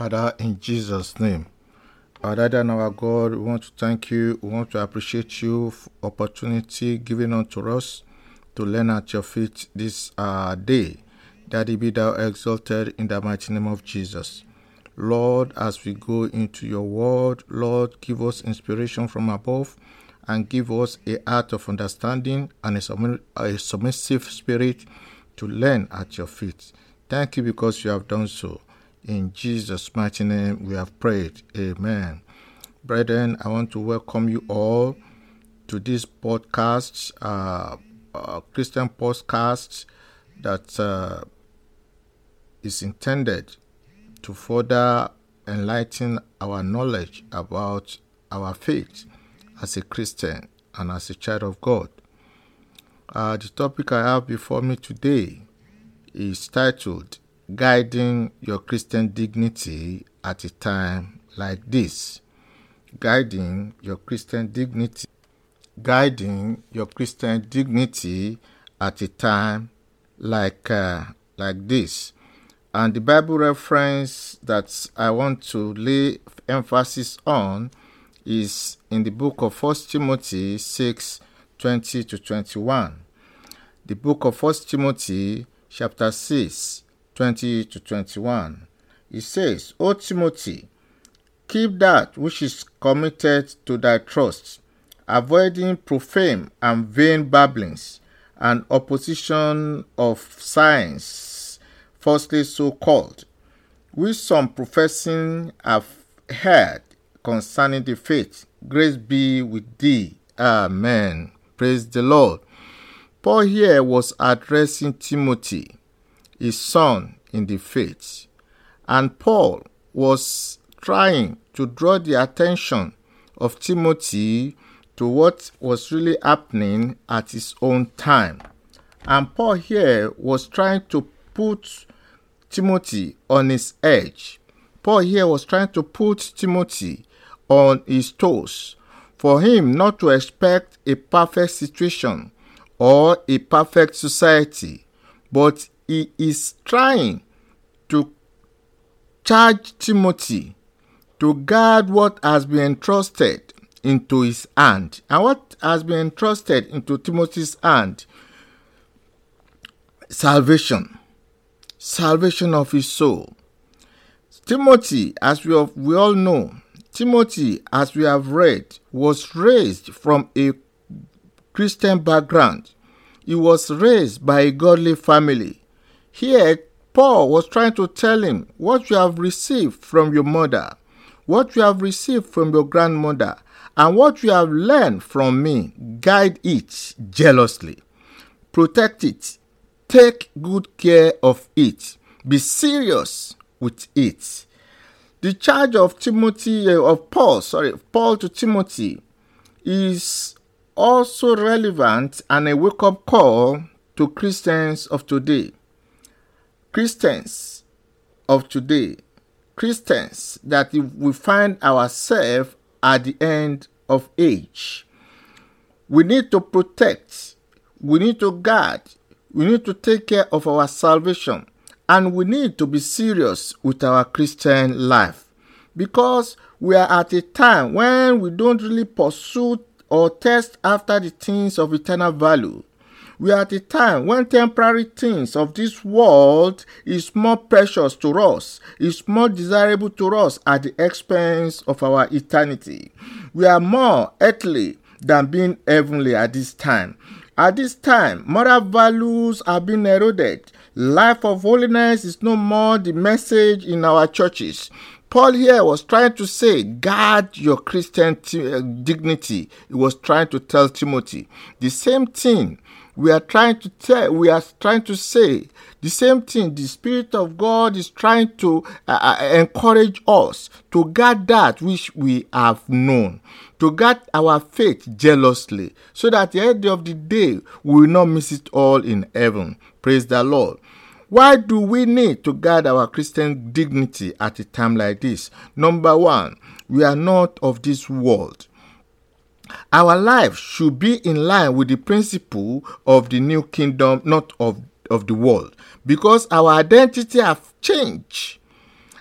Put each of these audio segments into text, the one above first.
Father, in Jesus' name. Our Daddy and our God, we want to thank you. We want to appreciate you for opportunity given unto us to learn at your feet this uh, day. Daddy, be thou exalted in the mighty name of Jesus. Lord, as we go into your word, Lord, give us inspiration from above and give us a heart of understanding and a, a submissive spirit to learn at your feet. Thank you because you have done so. In Jesus' mighty name we have prayed. Amen. Brethren, I want to welcome you all to this podcast, uh, uh, Christian podcast that uh, is intended to further enlighten our knowledge about our faith as a Christian and as a child of God. Uh, the topic I have before me today is titled Guiding Your Christian Dignity at a Time Like This. Guiding Your Christian Dignity. Guiding Your Christian Dignity at a Time Like, uh, like This. And the Bible reference that I want to lay emphasis on is in the book of 1 Timothy 6 20 to 21. The book of 1 Timothy, chapter 6, 20 to 21. It says, O Timothy, keep that which is committed to thy trust, avoiding profane and vain babblings and opposition of science, falsely so called, which some professing have heard concerning the faith. Grace be with thee. Amen. Praise the Lord. Paul here was addressing Timothy, his son in the faith, and Paul was trying to draw the attention of Timothy to what was really happening at his own time. And Paul here was trying to put Timothy on his edge. Paul here was trying to put Timothy on his toes for him not to expect a perfect situation or a perfect society, but he is trying to charge Timothy to guard what has been entrusted into his hand. And what has been entrusted into Timothy's hand? Salvation. Salvation of his soul. Timothy, as we, have, we all know, Timothy, as we have read, was raised from a Christian background. He was raised by a godly family. Here, Paul was trying to tell him what you have received from your mother, what you have received from your grandmother, and what you have learned from me. Guide it jealously, protect it, take good care of it, be serious with it. The charge of Timothy, uh, of Paul, sorry, Paul to Timothy is also relevant and a wake up call to Christians of today. Christians of today, Christians that we find ourselves at the end of age. We need to protect, we need to guard, we need to take care of our salvation, and we need to be serious with our Christian life because we are at a time when we don't really pursue or test after the things of eternal value. We are at a time when temporary things of this world is more precious to us, is more desirable to us at the expense of our eternity. We are more earthly than being heavenly at this time. At this time, moral values are being eroded. Life of holiness is no more the message in our churches. Paul here was trying to say, guard your Christian t- uh, dignity. He was trying to tell Timothy. The same thing we are trying to tell, we are trying to say, the same thing the Spirit of God is trying to uh, encourage us to guard that which we have known, to guard our faith jealously, so that at the end of the day we will not miss it all in heaven. Praise the Lord. Why do we need to guard our Christian dignity at a time like this? Number one, we are not of this world. Our life should be in line with the principle of the new kingdom, not of, of the world, because our identity have changed.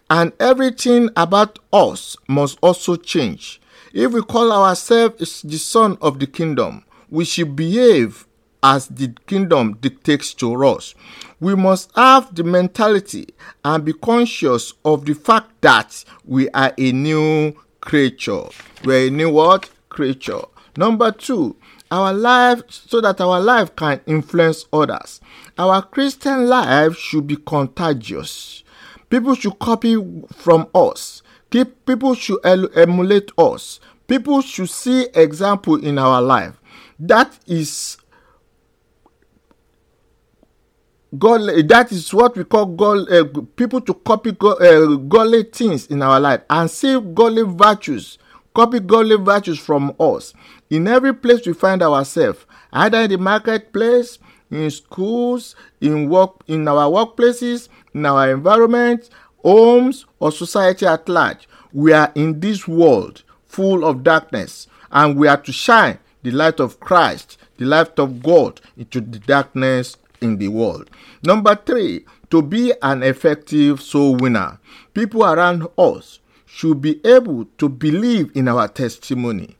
and everything about us must also change. If we call ourselves the son of the kingdom, we should behave as the kingdom dictates to us. We must have the mentality and be conscious of the fact that we are a new creature. We're a new what? Creature. Number two, our life so that our life can influence others. Our Christian life should be contagious. People should copy from us. People should emulate us. People should see example in our life. That is God, that is what we call God, uh, people to copy God, uh, godly things in our life and see godly virtues, copy godly virtues from us. In every place we find ourselves, either in the marketplace, in schools, in work, in our workplaces, in our environment, homes, or society at large, we are in this world full of darkness, and we are to shine the light of Christ, the light of God into the darkness in the world. Number three, to be an effective soul winner, people around us should be able to believe in our testimony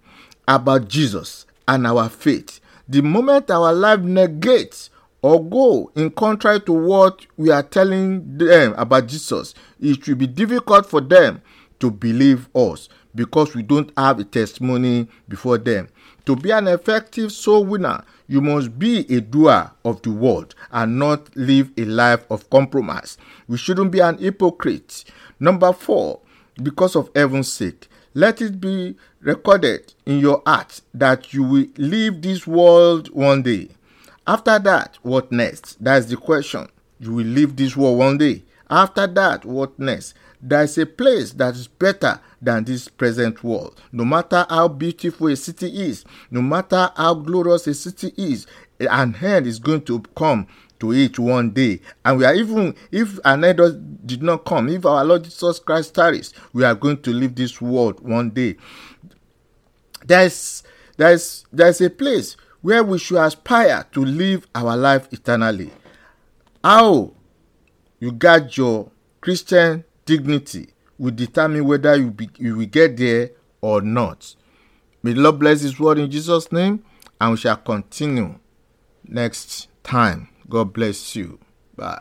about Jesus and our faith. The moment our life negates or go in contrary to what we are telling them about Jesus, it will be difficult for them to believe us because we don't have a testimony before them. To be an effective soul winner, you must be a doer of the word and not live a life of compromise. We shouldn't be an hypocrite. Number four, because of heaven's sake, let it be recorded in your heart that you will leave this world one day. After that, what next? That's the question. You will leave this world one day. After that, what next? There is a place that is better than this present world. No matter how beautiful a city is, no matter how glorious a city is, an end is going to come to it one day. And we are even, if an end did not come, if our Lord Jesus Christ tarries, we are going to leave this world one day. There's, there's, there's a place where we should aspire to live our life eternally. How you guard your Christian dignity will determine whether you, be, you will get there or not. May the Lord bless His word in Jesus' name, and we shall continue next time. God bless you. Bye.